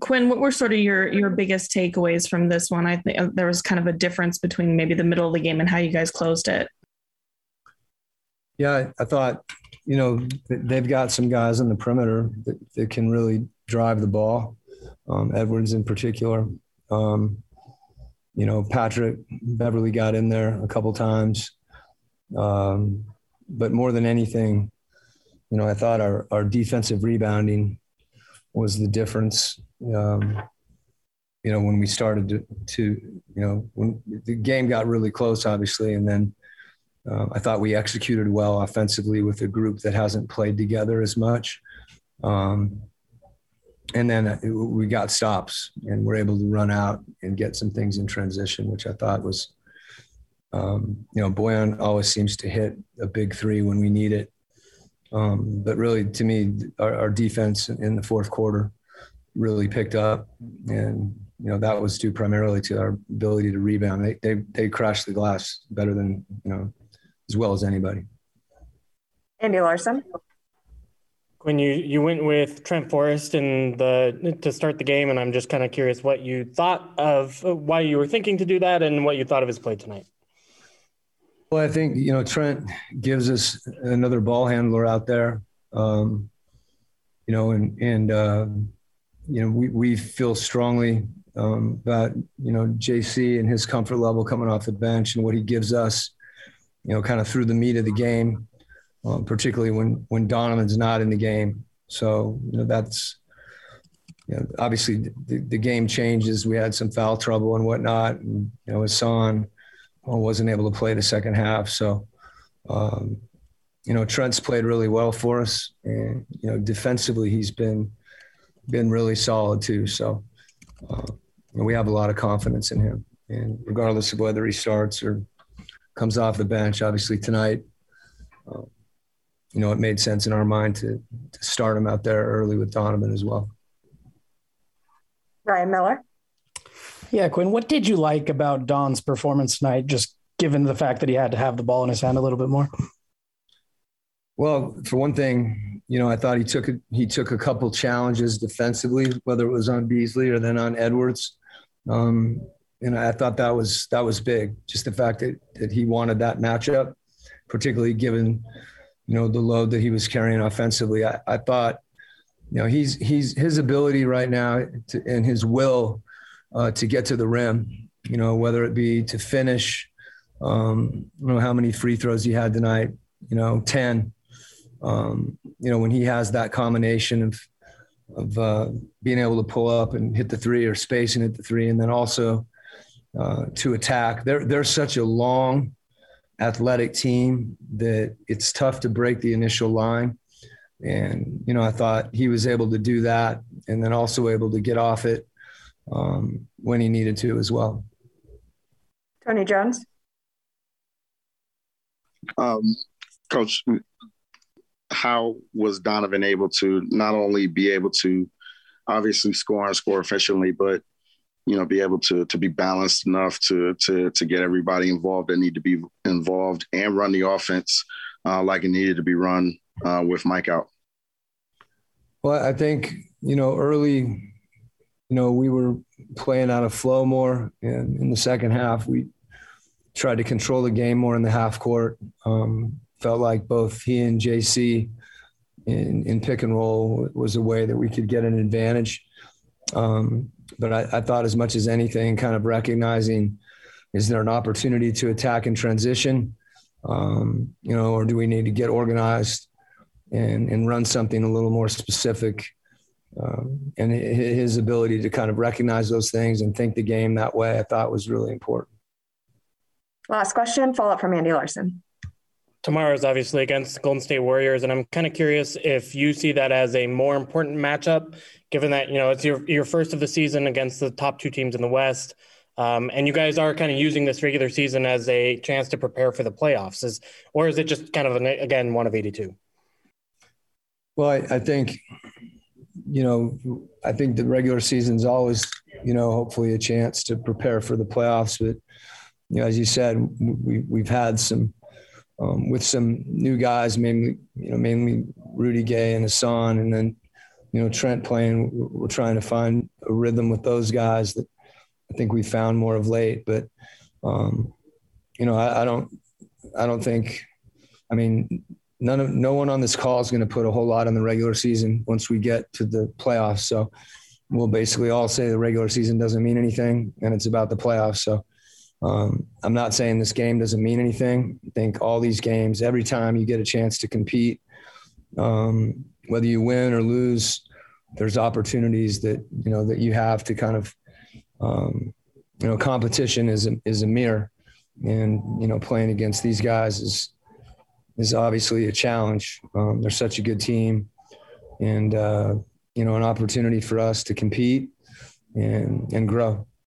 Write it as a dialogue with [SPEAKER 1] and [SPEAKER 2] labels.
[SPEAKER 1] Quin, what were sort of your your biggest takeaways from this one? I think uh, there was kind of a difference between maybe the middle of the game and how you guys closed it.
[SPEAKER 2] Yeah, I thought, you know, they've got some guys on the perimeter that, that can really drive the ball. Um, Edwards in particular. Um, you know, Patrick Beverley got in there a couple times. Um, but more than anything, you know, I thought our, our defensive rebounding was the difference. Um, you know, when we started to, to, you know, when the game got really close, obviously, and then uh, I thought we executed well offensively with a group that hasn't played together as much. Um, and then uh, we got stops and we're able to run out and get some things in transition, which I thought was, um, you know, Bojan always seems to hit a big three when we need it. Um, but really, to me, our, our, defense in the fourth quarter really picked up, and you know that was due primarily to our ability to rebound. They they they crashed the glass better than you know as well as anybody.
[SPEAKER 3] Andy Larsen.
[SPEAKER 4] When you you went with Trent Forrest in the to start the game, and I'm just kind of curious what you thought of why you were thinking to do that, and what you thought of his play tonight.
[SPEAKER 2] Well, I think you know Trent gives us another ball handler out there, um, you know, and and uh, you know we we feel strongly um, about you know JC and his comfort level coming off the bench and what he gives us, you know, kind of through the meat of the game, um, particularly when when Donovan's not in the game. So you know that's you know, obviously the, the game changes. We had some foul trouble and whatnot, and you know Hassan wasn't able to play the second half. So, um, you know, Trent's played really well for us, and you know, defensively he's been been really solid too. So, uh, we have a lot of confidence in him, and regardless of whether he starts or comes off the bench, obviously tonight, uh, you know, it made sense in our mind to to start him out there early with Donovan as well.
[SPEAKER 3] Ryan Miller.
[SPEAKER 5] Yeah, Quin, what did you like about Don's performance tonight, just given the fact that he had to have the ball in his hand a little bit more?
[SPEAKER 2] Well, for one thing, you know, I thought he took he took a couple challenges defensively, whether it was on Beasley or then on Edwards. Um, and I thought that was that was big. Just the fact that that he wanted that matchup, particularly given, you know, the load that he was carrying offensively. I, I thought, you know, he's he's his ability right now to, and his will uh, to get to the rim. You know, whether it be to finish. Um, I don't know how many free throws he had tonight. You know, ten. Um, you know, when he has that combination of of uh, being able to pull up and hit the three or spacing at the three, and then also uh, to attack. They're they're such a long, athletic team that it's tough to break the initial line. And you know, I thought he was able to do that, and then also able to get off it um, when he needed to as well.
[SPEAKER 3] Tony Jones.
[SPEAKER 6] Um, Coach, how was Donovan able to not only be able to obviously score and score efficiently, but you know, be able to to be balanced enough to to to get everybody involved that need to be involved and run the offense uh, like it needed to be run uh, with Mike out.
[SPEAKER 2] Well, I think you know early you know, we were playing out of flow more. And in the second half, we tried to control the game more in the half court. Um, felt like both he and JC in, in pick and roll was a way that we could get an advantage. Um, but I, I, thought, as much as anything, kind of recognizing is there an opportunity to attack and transition, um, you know, or do we need to get organized and, and run something a little more specific? Um, and his ability to kind of recognize those things and think the game that way, I thought was really important.
[SPEAKER 3] Last question, follow up from Andy Larsen.
[SPEAKER 4] Tomorrow is obviously against the Golden State Warriors, and I'm kind of curious if you see that as a more important matchup, given that you know it's your your first of the season against the top two teams in the West, um, and you guys are kind of using this regular season as a chance to prepare for the playoffs, is or is it just kind of an, again one of 82?
[SPEAKER 2] Well, I, I think you know, I think the regular season's always, you know, hopefully a chance to prepare for the playoffs. But, you know, as you said, we, we've had some, um, with some new guys, mainly, you know, mainly Rudy Gay and Hassan, and then you know, Trent playing, we're trying to find a rhythm with those guys that I think we found more of late. But, um, you know, I, I don't, I don't think, I mean, none of, no one on this call is going to put a whole lot on the regular season once we get to the playoffs. So we'll basically all say the regular season doesn't mean anything and it's about the playoffs. So, um, I'm not saying this game doesn't mean anything. I think all these games, every time you get a chance to compete, um, whether you win or lose, there's opportunities that you know that you have to kind of, um, you know, competition is a, is a mirror, and you know, playing against these guys is is obviously a challenge. Um, they're such a good team, and uh, you know, an opportunity for us to compete and and grow.